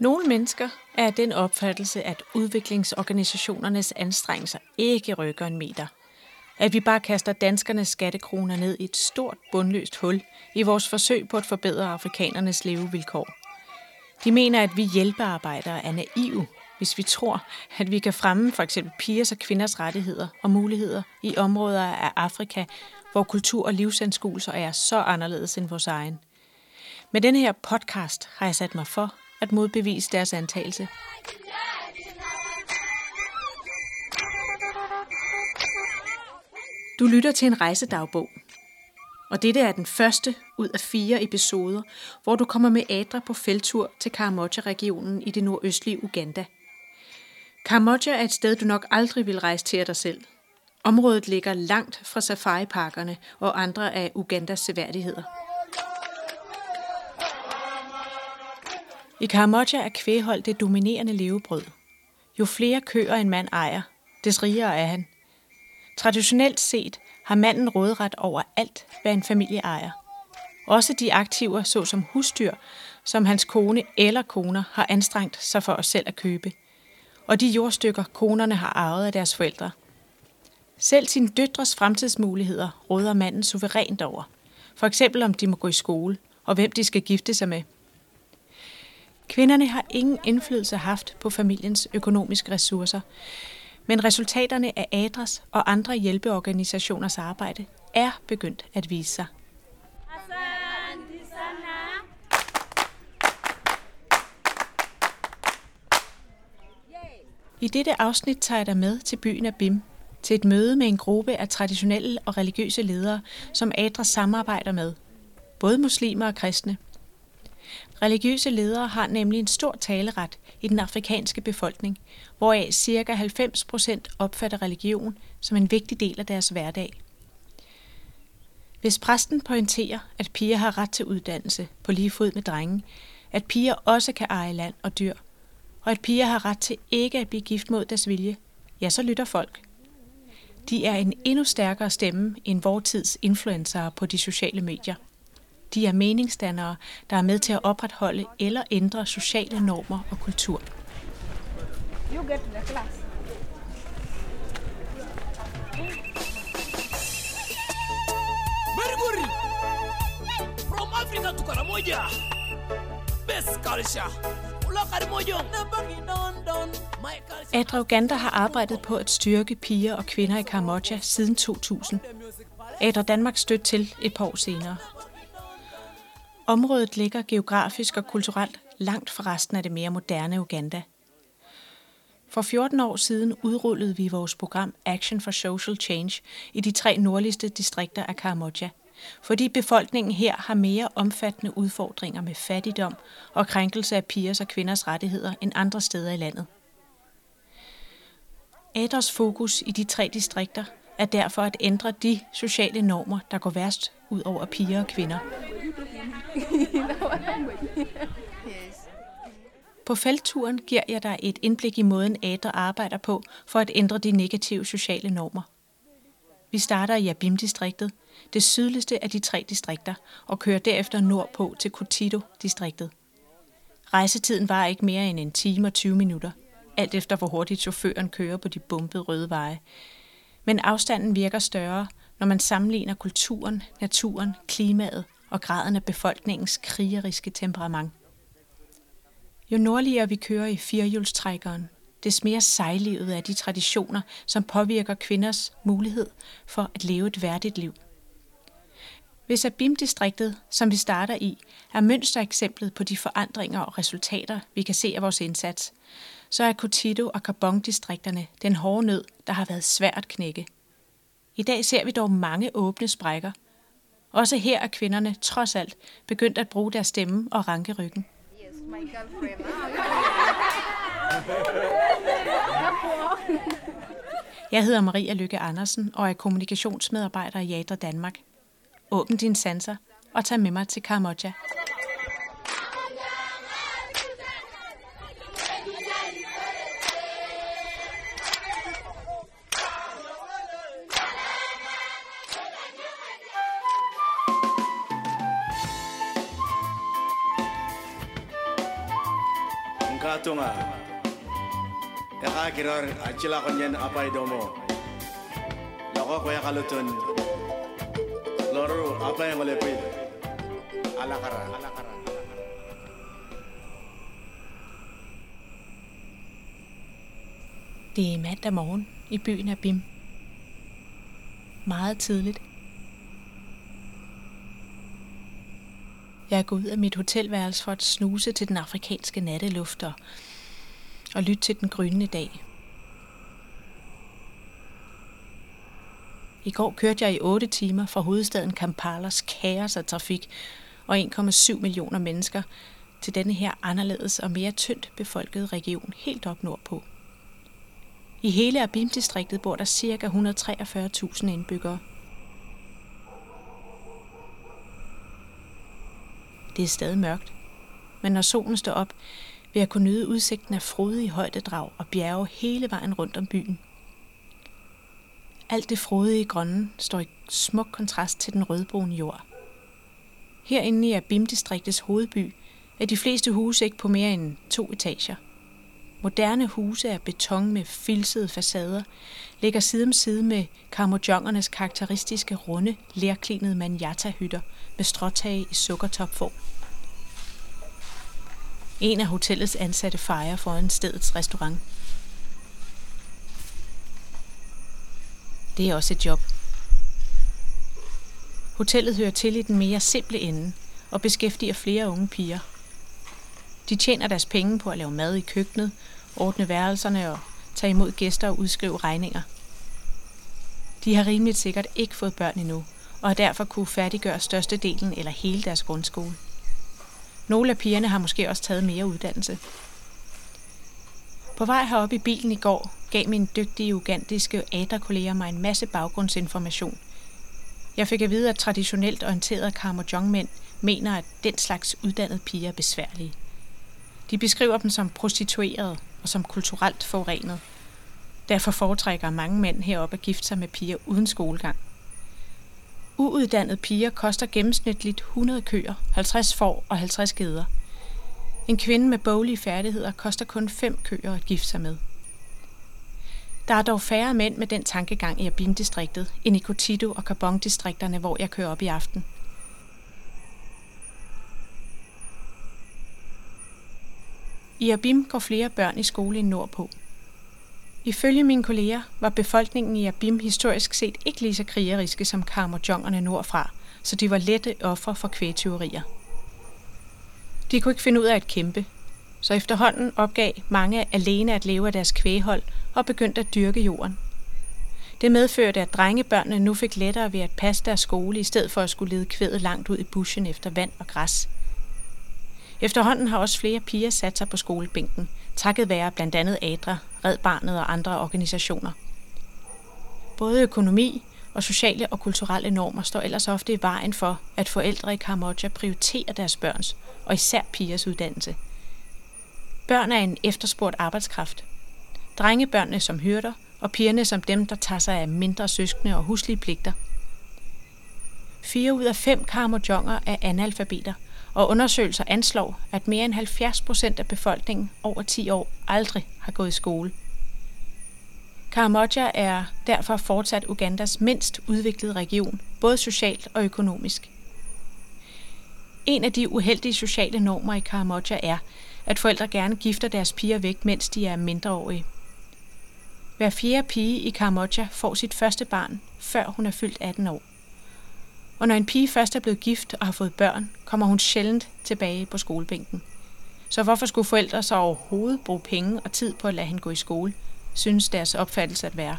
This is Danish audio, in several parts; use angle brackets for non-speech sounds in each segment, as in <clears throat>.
Nogle mennesker er den opfattelse, at udviklingsorganisationernes anstrengelser ikke rykker en meter. At vi bare kaster danskernes skattekroner ned i et stort bundløst hul i vores forsøg på at forbedre afrikanernes levevilkår. De mener, at vi hjælpearbejdere er naive, hvis vi tror, at vi kan fremme for eksempel pigers og kvinders rettigheder og muligheder i områder af Afrika, hvor kultur og livsanskuelser er så anderledes end vores egen. Med denne her podcast har jeg sat mig for at modbevise deres antagelse. Du lytter til en rejsedagbog, og dette er den første ud af fire episoder, hvor du kommer med Adra på feltur til Karamoja-regionen i det nordøstlige Uganda. Karamoja er et sted, du nok aldrig vil rejse til af dig selv. Området ligger langt fra safariparkerne og andre af Ugandas seværdigheder. I Karamoja er kvæghold det dominerende levebrød. Jo flere køer en mand ejer, des rigere er han. Traditionelt set har manden råderet over alt, hvad en familie ejer. Også de aktiver, såsom husdyr, som hans kone eller koner har anstrengt sig for os selv at købe. Og de jordstykker, konerne har arvet af deres forældre. Selv sine døtres fremtidsmuligheder råder manden suverænt over. For eksempel om de må gå i skole, og hvem de skal gifte sig med – Kvinderne har ingen indflydelse haft på familiens økonomiske ressourcer, men resultaterne af ADRAS og andre hjælpeorganisationers arbejde er begyndt at vise sig. I dette afsnit tager jeg dig med til byen Abim, til et møde med en gruppe af traditionelle og religiøse ledere, som ADRAS samarbejder med, både muslimer og kristne. Religiøse ledere har nemlig en stor taleret i den afrikanske befolkning, hvoraf ca. 90 procent opfatter religion som en vigtig del af deres hverdag. Hvis præsten pointerer, at piger har ret til uddannelse på lige fod med drenge, at piger også kan eje land og dyr, og at piger har ret til ikke at blive gift mod deres vilje, ja, så lytter folk. De er en endnu stærkere stemme end vor tids influencer på de sociale medier. De er meningsdannere, der er med til at opretholde eller ændre sociale normer og kultur. You get the class. Good. From Africa to Karamoja. Best culture. Adra Uganda har arbejdet på at styrke piger og kvinder i Karamoja siden 2000. Adra Danmark stødt til et par år senere. Området ligger geografisk og kulturelt langt fra resten af det mere moderne Uganda. For 14 år siden udrullede vi vores program Action for Social Change i de tre nordligste distrikter af Karamoja, fordi befolkningen her har mere omfattende udfordringer med fattigdom og krænkelse af pigers og kvinders rettigheder end andre steder i landet. Aders fokus i de tre distrikter er derfor at ændre de sociale normer, der går værst ud over piger og kvinder. På feltturen giver jeg dig et indblik i måden Ader arbejder på for at ændre de negative sociale normer. Vi starter i Abim-distriktet, det sydligste af de tre distrikter, og kører derefter nordpå til Kotito-distriktet. Rejsetiden var ikke mere end en time og 20 minutter, alt efter hvor hurtigt chaufføren kører på de bumpede røde veje. Men afstanden virker større, når man sammenligner kulturen, naturen, klimaet og graden af befolkningens krigeriske temperament. Jo nordligere vi kører i firehjulstrækkeren, des mere sejlivet af de traditioner, som påvirker kvinders mulighed for at leve et værdigt liv. Hvis Abim-distriktet, som vi starter i, er mønstereksemplet på de forandringer og resultater, vi kan se af vores indsats, så er Kotito og Kabong-distrikterne den hårde nød, der har været svært at knække. I dag ser vi dog mange åbne sprækker. Også her er kvinderne trods alt begyndt at bruge deres stemme og ranke ryggen. Yes, my Jeg hedder Maria Lykke Andersen og er kommunikationsmedarbejder i Jadra Danmark. Åbn din sanser og tag med mig til Karamoja. Kirar achila konyen apai e domo. Loko ko yakalutun. Loro apay e ngolepil. Alakara. Alakara. Det er mandag morgen i byen af Bim. Meget tidligt. Jeg er gået ud af mit hotelværelse for at snuse til den afrikanske natteluft og, og lytte til den grønne dag. I går kørte jeg i 8 timer fra hovedstaden Kampalas kaos af trafik og 1,7 millioner mennesker til denne her anderledes og mere tyndt befolkede region helt op nordpå. I hele Abim-distriktet bor der ca. 143.000 indbyggere. Det er stadig mørkt, men når solen står op, vil jeg kunne nyde udsigten af frodige højdedrag og bjerge hele vejen rundt om byen. Alt det frodige grønne står i smuk kontrast til den rødbrune jord. Herinde i Abim-distriktets hovedby er de fleste huse ikke på mere end to etager. Moderne huse af beton med filsede facader ligger side om side med karmojongernes karakteristiske runde, lærklinede manjata-hytter med stråtage i sukkertopform. En af hotellets ansatte fejrer foran stedets restaurant. Det er også et job. Hotellet hører til i den mere simple ende og beskæftiger flere unge piger. De tjener deres penge på at lave mad i køkkenet, ordne værelserne og tage imod gæster og udskrive regninger. De har rimeligt sikkert ikke fået børn endnu, og har derfor kunne færdiggøre størstedelen eller hele deres grundskole. Nogle af pigerne har måske også taget mere uddannelse. På vej herop i bilen i går gav min dygtige ugandiske aderkolleger mig en masse baggrundsinformation. Jeg fik at vide, at traditionelt orienterede Karmojong-mænd mener, at den slags uddannede piger er besværlige. De beskriver dem som prostituerede og som kulturelt forurenet. Derfor foretrækker mange mænd heroppe at gifte sig med piger uden skolegang. Uuddannede piger koster gennemsnitligt 100 køer, 50 får og 50 geder. En kvinde med boglige færdigheder koster kun 5 køer at gifte sig med. Der er dog færre mænd med den tankegang i Abim-distriktet end i Cotito og Carbon-distrikterne, hvor jeg kører op i aften. I Abim går flere børn i skole end nordpå. Ifølge mine kolleger var befolkningen i Abim historisk set ikke lige så krigeriske som karmojongerne nordfra, så de var lette ofre for kvægtyverier. De kunne ikke finde ud af at kæmpe, så efterhånden opgav mange alene at leve af deres kvæghold og begyndte at dyrke jorden. Det medførte, at drengebørnene nu fik lettere ved at passe deres skole, i stedet for at skulle lede kvædet langt ud i buschen efter vand og græs. Efterhånden har også flere piger sat sig på skolebænken, takket være blandt andet ADRA, Red Barnet og andre organisationer. Både økonomi og sociale og kulturelle normer står ellers ofte i vejen for, at forældre i Kambodja prioriterer deres børns, og især pigers uddannelse. Børn er en efterspurgt arbejdskraft. Drengebørnene som hyrder, og pigerne som dem, der tager sig af mindre søskende og huslige pligter. Fire ud af fem karmojonger er analfabeter – og undersøgelser anslår, at mere end 70 procent af befolkningen over 10 år aldrig har gået i skole. Karamoja er derfor fortsat Ugandas mindst udviklede region, både socialt og økonomisk. En af de uheldige sociale normer i Karamoja er, at forældre gerne gifter deres piger væk, mens de er mindreårige. Hver fjerde pige i Karamoja får sit første barn, før hun er fyldt 18 år. Og når en pige først er blevet gift og har fået børn, kommer hun sjældent tilbage på skolebænken. Så hvorfor skulle forældre så overhovedet bruge penge og tid på at lade hende gå i skole, synes deres opfattelse at være.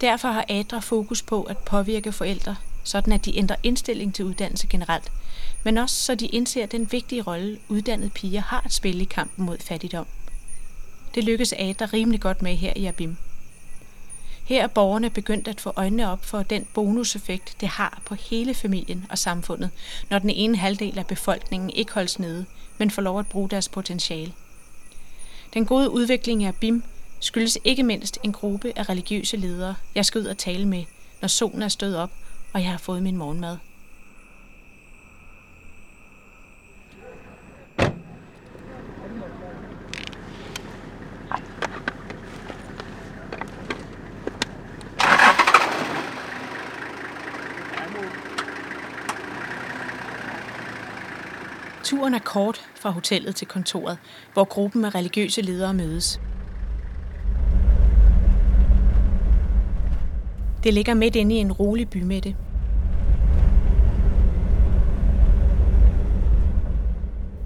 Derfor har ADRA fokus på at påvirke forældre, sådan at de ændrer indstilling til uddannelse generelt, men også så de indser den vigtige rolle, uddannede piger har at spille i kampen mod fattigdom. Det lykkes ADRA rimelig godt med her i Abim. Her er borgerne begyndt at få øjnene op for den bonuseffekt, det har på hele familien og samfundet, når den ene halvdel af befolkningen ikke holdes nede, men får lov at bruge deres potentiale. Den gode udvikling af BIM skyldes ikke mindst en gruppe af religiøse ledere, jeg skal ud og tale med, når solen er stået op, og jeg har fået min morgenmad. Turen er kort fra hotellet til kontoret, hvor gruppen af religiøse ledere mødes. Det ligger midt inde i en rolig bymidte.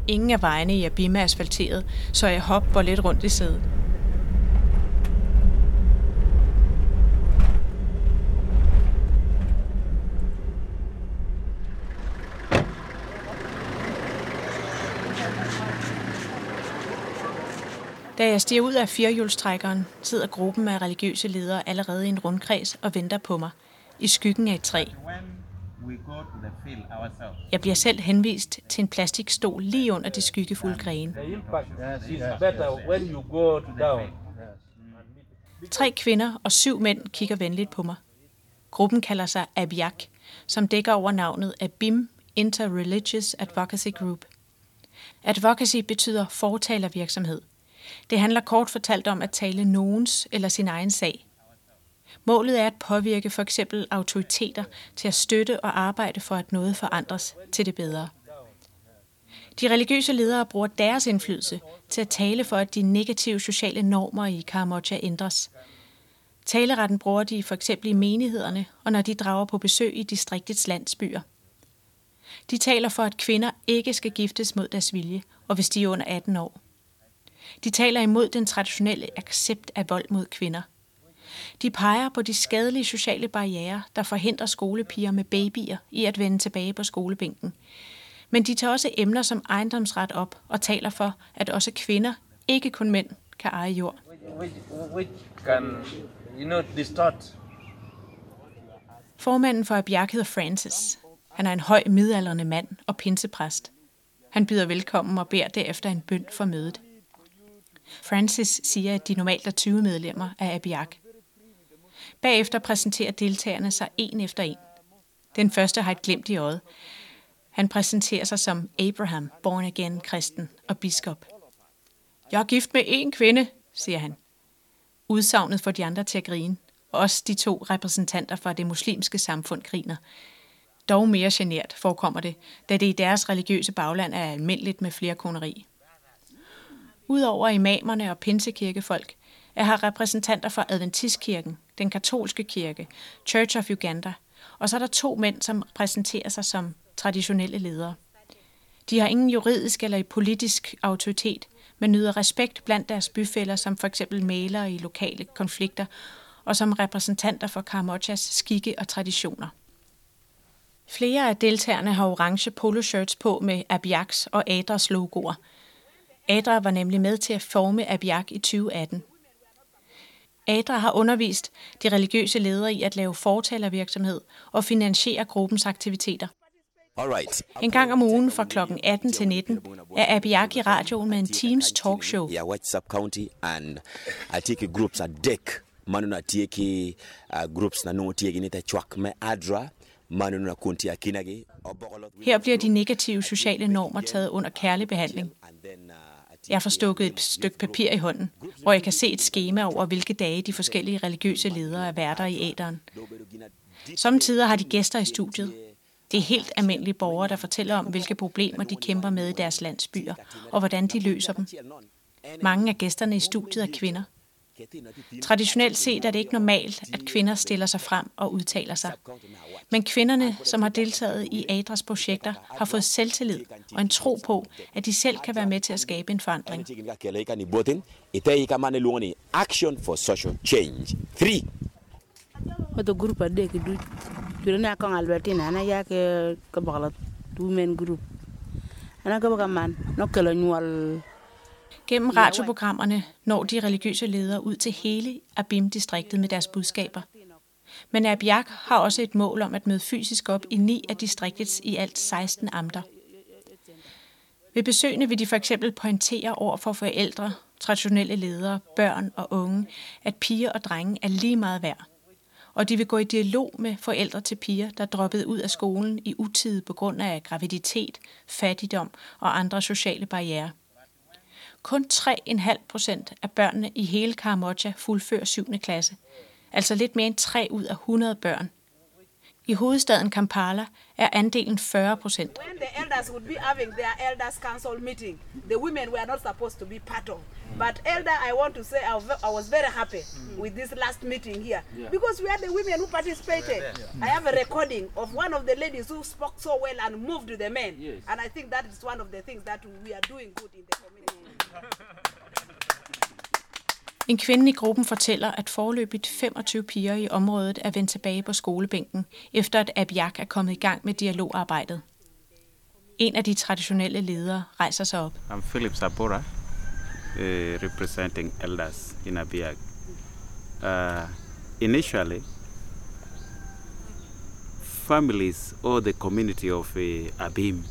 Ingen af vejene i Abima er asfalteret, så jeg hopper lidt rundt i sædet. Da jeg stiger ud af firehjulstrækkeren, sidder gruppen af religiøse ledere allerede i en rundkreds og venter på mig, i skyggen af et træ. Jeg bliver selv henvist til en plastikstol lige under de skyggefulde grene. Tre kvinder og syv mænd kigger venligt på mig. Gruppen kalder sig ABIAC, som dækker over navnet ABIM Interreligious Advocacy Group. Advocacy betyder fortalervirksomhed – det handler kort fortalt om at tale nogens eller sin egen sag. Målet er at påvirke for eksempel autoriteter til at støtte og arbejde for, at noget forandres til det bedre. De religiøse ledere bruger deres indflydelse til at tale for, at de negative sociale normer i Karamoja ændres. Taleretten bruger de for eksempel i menighederne, og når de drager på besøg i distriktets landsbyer. De taler for, at kvinder ikke skal giftes mod deres vilje, og hvis de er under 18 år. De taler imod den traditionelle accept af vold mod kvinder. De peger på de skadelige sociale barriere, der forhindrer skolepiger med babyer i at vende tilbage på skolebænken. Men de tager også emner som ejendomsret op og taler for, at også kvinder, ikke kun mænd, kan eje jord. Formanden for Abjak hedder Francis. Han er en høj midaldrende mand og pinsepræst. Han byder velkommen og beder derefter en bøn for mødet. Francis siger, at de normalt er 20 medlemmer af Abiyak. Bagefter præsenterer deltagerne sig en efter en. Den første har et glimt i øjet. Han præsenterer sig som Abraham, born again kristen og biskop. Jeg er gift med én kvinde, siger han. Udsagnet får de andre til at grine. Også de to repræsentanter fra det muslimske samfund griner. Dog mere genert forekommer det, da det i deres religiøse bagland er almindeligt med flere koneri. Udover imamerne og pinsekirkefolk, er her repræsentanter fra Adventistkirken, den katolske kirke, Church of Uganda, og så er der to mænd, som præsenterer sig som traditionelle ledere. De har ingen juridisk eller politisk autoritet, men nyder respekt blandt deres byfælder som for eksempel malere i lokale konflikter og som repræsentanter for Karamochas skikke og traditioner. Flere af deltagerne har orange poloshirts på med Abiaks og Adras logoer – Adra var nemlig med til at forme Abiak i 2018. Adra har undervist de religiøse ledere i at lave fortalervirksomhed og finansiere gruppens aktiviteter. Alright. En gang om ugen fra kl. 18 til 19 er Abiak i radioen med en Teams talkshow. Ja, WhatsApp County and I take groups at deck. Manu na tieke uh, groups na no tieke nita chwak med Adra. Her bliver de negative sociale normer taget under kærlig behandling. Jeg får stukket et stykke papir i hånden, hvor jeg kan se et skema over, hvilke dage de forskellige religiøse ledere er værter i æderen. Samtidig har de gæster i studiet. Det er helt almindelige borgere, der fortæller om, hvilke problemer de kæmper med i deres landsbyer, og hvordan de løser dem. Mange af gæsterne i studiet er kvinder. Traditionelt set er det ikke normalt, at kvinder stiller sig frem og udtaler sig. Men kvinderne, som har deltaget i Adras projekter, har fået selvtillid og en tro på, at de selv kan være med til at skabe en forandring. Action for social change. 3. Oto group ade ki du ture Albertina ana ya ke group. Ana no nyual Gennem radioprogrammerne når de religiøse ledere ud til hele Abim-distriktet med deres budskaber. Men Abiak har også et mål om at møde fysisk op i ni af distriktets i alt 16 amter. Ved besøgene vil de for eksempel pointere over for forældre, traditionelle ledere, børn og unge, at piger og drenge er lige meget værd. Og de vil gå i dialog med forældre til piger, der droppede ud af skolen i utide på grund af graviditet, fattigdom og andre sociale barriere. Kun 3,5 procent af børnene i hele Karamoja fuldfører 7. klasse, altså lidt mere end 3 ud af 100 børn. I hovedstaden Kampala er andelen 40 procent. When the elders would be having their elders council meeting, the women were not supposed to be part of. But elder, I want to say I was ve- I was very happy with this last meeting here because we had the women who participated. I have a recording of one of the ladies who spoke so well and moved the men, and I think that is one of the things that we are doing good in the community. <laughs> En kvinde i gruppen fortæller, at forløbigt 25 piger i området er vendt tilbage på skolebænken, efter at Abjak er kommet i gang med dialogarbejdet. En af de traditionelle ledere rejser sig op. I'm Philip Sapora, uh, eh, representing elders in Abiyak. Uh, eh, initially, families or the community of uh, Abim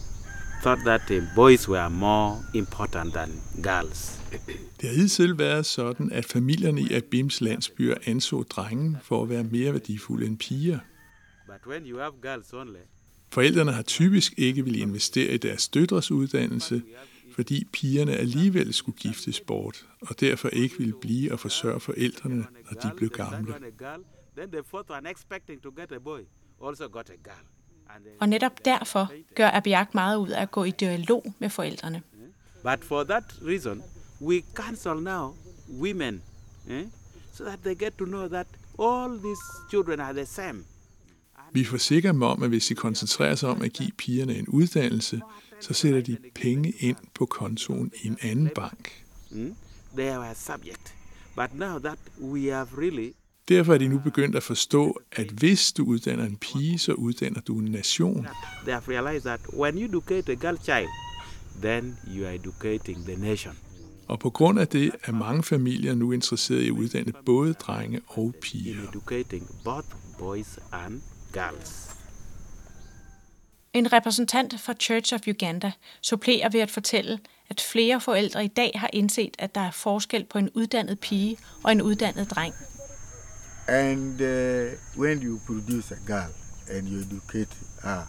thought that boys were more important than girls. <clears throat> Det har hidtil været sådan, at familierne i Abims landsbyer anså drengen for at være mere værdifulde end piger. But when you have girls only, Forældrene har typisk ikke vil investere i deres døtres uddannelse, fordi pigerne alligevel skulle giftes bort, og derfor ikke ville blive og forsørge forældrene, når de blev gamle. then the fourth one expecting to get a boy also got a girl. Og netop derfor gør Abiyak meget ud af at gå i dialog med forældrene. But for that reason, we cancel now women, eh? so that they get to know that all these children are the same. Vi forsikrer dem om, at hvis de koncentrerer sig om at give pigerne en uddannelse, så sætter de penge ind på kontoen i en anden bank. Mm? They are a subject. But now that we have really Derfor er de nu begyndt at forstå, at hvis du uddanner en pige, så uddanner du en nation. they have realized that when you educate a girl child, then you are educating the nation. Og på grund af det er mange familier nu interesserede i at uddanne både drenge og piger. educating both boys and girls. En repræsentant fra Church of Uganda supplerer ved at fortælle, at flere forældre i dag har indset, at der er forskel på en uddannet pige og en uddannet dreng. And uh, when you produce a girl and you educate her,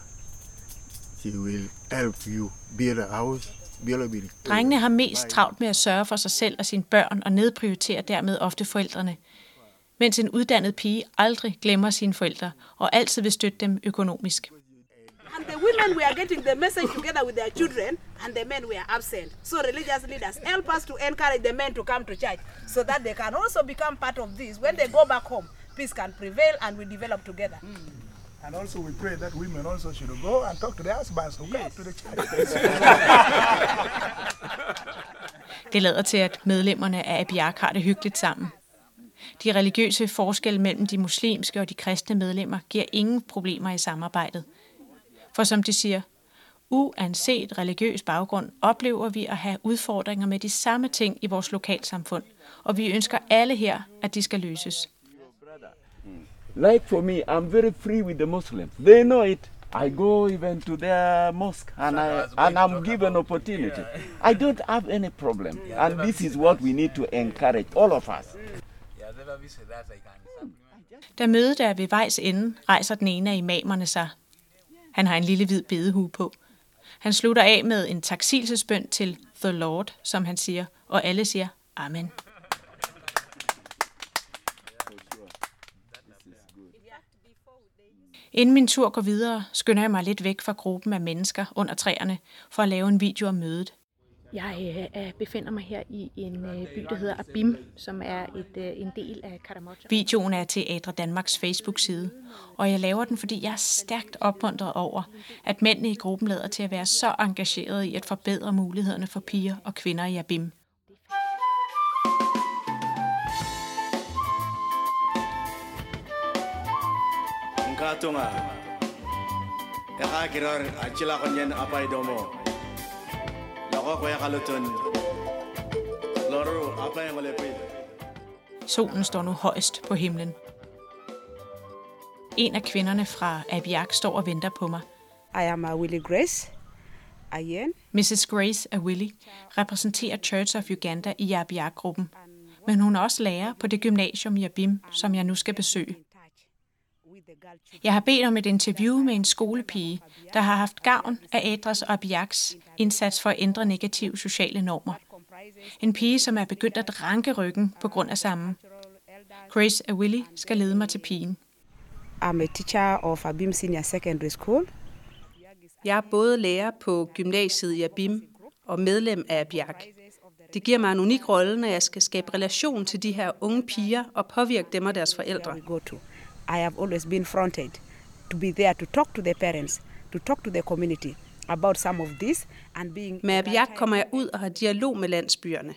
she will help you build a house, build a building. Drengene har mest travlt med at sørge for sig selv og sine børn og nedprioriterer dermed ofte forældrene. Mens en uddannet pige aldrig glemmer sine forældre og altid vil støtte dem økonomisk. And the women were getting the message together with their children, and the men were absent. So religious leaders help us to encourage the men to come to church, so that they can also become part of this. When they go back home, peace can prevail, and we develop together. And also we pray that women also should go and talk to their husbands who come to the church. <laughs> Det lader til, at medlemmerne af Abiyak har det hyggeligt sammen. De religiøse forskelle mellem de muslimske og de kristne medlemmer giver ingen problemer i samarbejdet. For som de siger, uanset religiøs baggrund oplever vi at have udfordringer med de samme ting i vores lokalsamfund, og vi ønsker alle her, at de skal løses. Like for me, I'm very free with the Muslims. They know it. I go even to their mosque and, I, and I'm given opportunity. I don't have any problem. And this is what we need to encourage, all of us. Da mødet er ved vejs ende, rejser den ene af imamerne sig. Han har en lille hvid bedehue på. Han slutter af med en taksilsesbøn til The Lord, som han siger, og alle siger Amen. Inden min tur går videre, skynder jeg mig lidt væk fra gruppen af mennesker under træerne for at lave en video om mødet. Jeg øh, befinder mig her i en øh, by, der hedder Abim, som er et, øh, en del af Karamoja. Videoen er til Adra Danmarks Facebook-side, og jeg laver den, fordi jeg er stærkt opmuntret over, at mændene i gruppen lader til at være så engagerede i at forbedre mulighederne for piger og kvinder i Abim. Nkatunga. Yaka kirar achila konyen apay domo. Loko ko yakalutun. Loru apay ngolepid. Solen står nu højst på himlen. En af kvinderne fra Abiyak står og venter på mig. I am a Willie Grace. Ayen. Mrs. Grace Awili repræsenterer Church of Uganda i Abiyak-gruppen, men hun er også lærer på det gymnasium i Abim, som jeg nu skal besøge. Jeg har bedt om et interview med en skolepige, der har haft gavn af Adras og Abiaks indsats for at ændre negative sociale normer. En pige, som er begyndt at ranke ryggen på grund af sammen. Grace Awili skal lede mig til pigen. I'm a teacher of Abim Senior Secondary School. Jeg er både lærer på gymnasiet i Abim og medlem af Abiak. Det giver mig en unik rolle, når jeg skal skabe relation til de her unge piger og påvirke dem og deres forældre. I have always been fronted to be there to talk to the parents, to talk to the community about some of this and being Med Abiak kommer jeg ud og har dialog med landsbyerne.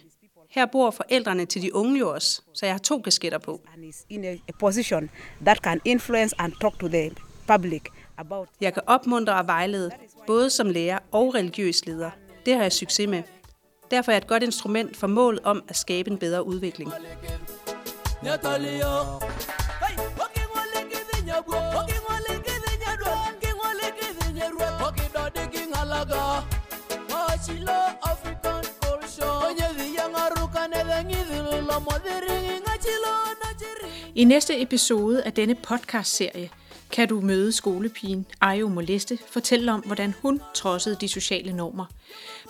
Her bor forældrene til de unge jo også, så jeg har to kasketter på. and is in a, a position that can influence and talk to the public about Jeg kan opmuntre og vejlede, både som lærer og religiøs leder. Det har jeg succes med. Derfor er jeg et godt instrument for målet om at skabe en bedre udvikling. I næste episode af denne podcastserie kan du møde skolepigen Ayo Moleste fortælle om, hvordan hun trodsede de sociale normer.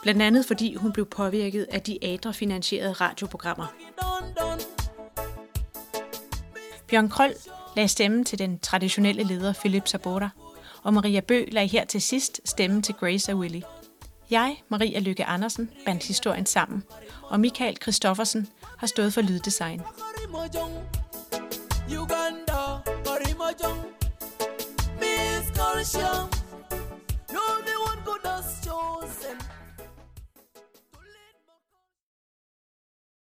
Blandt andet fordi hun blev påvirket af de ADRA-finansierede radioprogrammer. Bjørn Krøll lagde stemmen til den traditionelle leder Philip Sabora, og Maria Bø lagde her til sidst stemmen til Grace og Willy. Jeg, Maria Lykke Andersen, bandt historien sammen, og Michael Christoffersen har stået for lyddesign. Uganda, Miss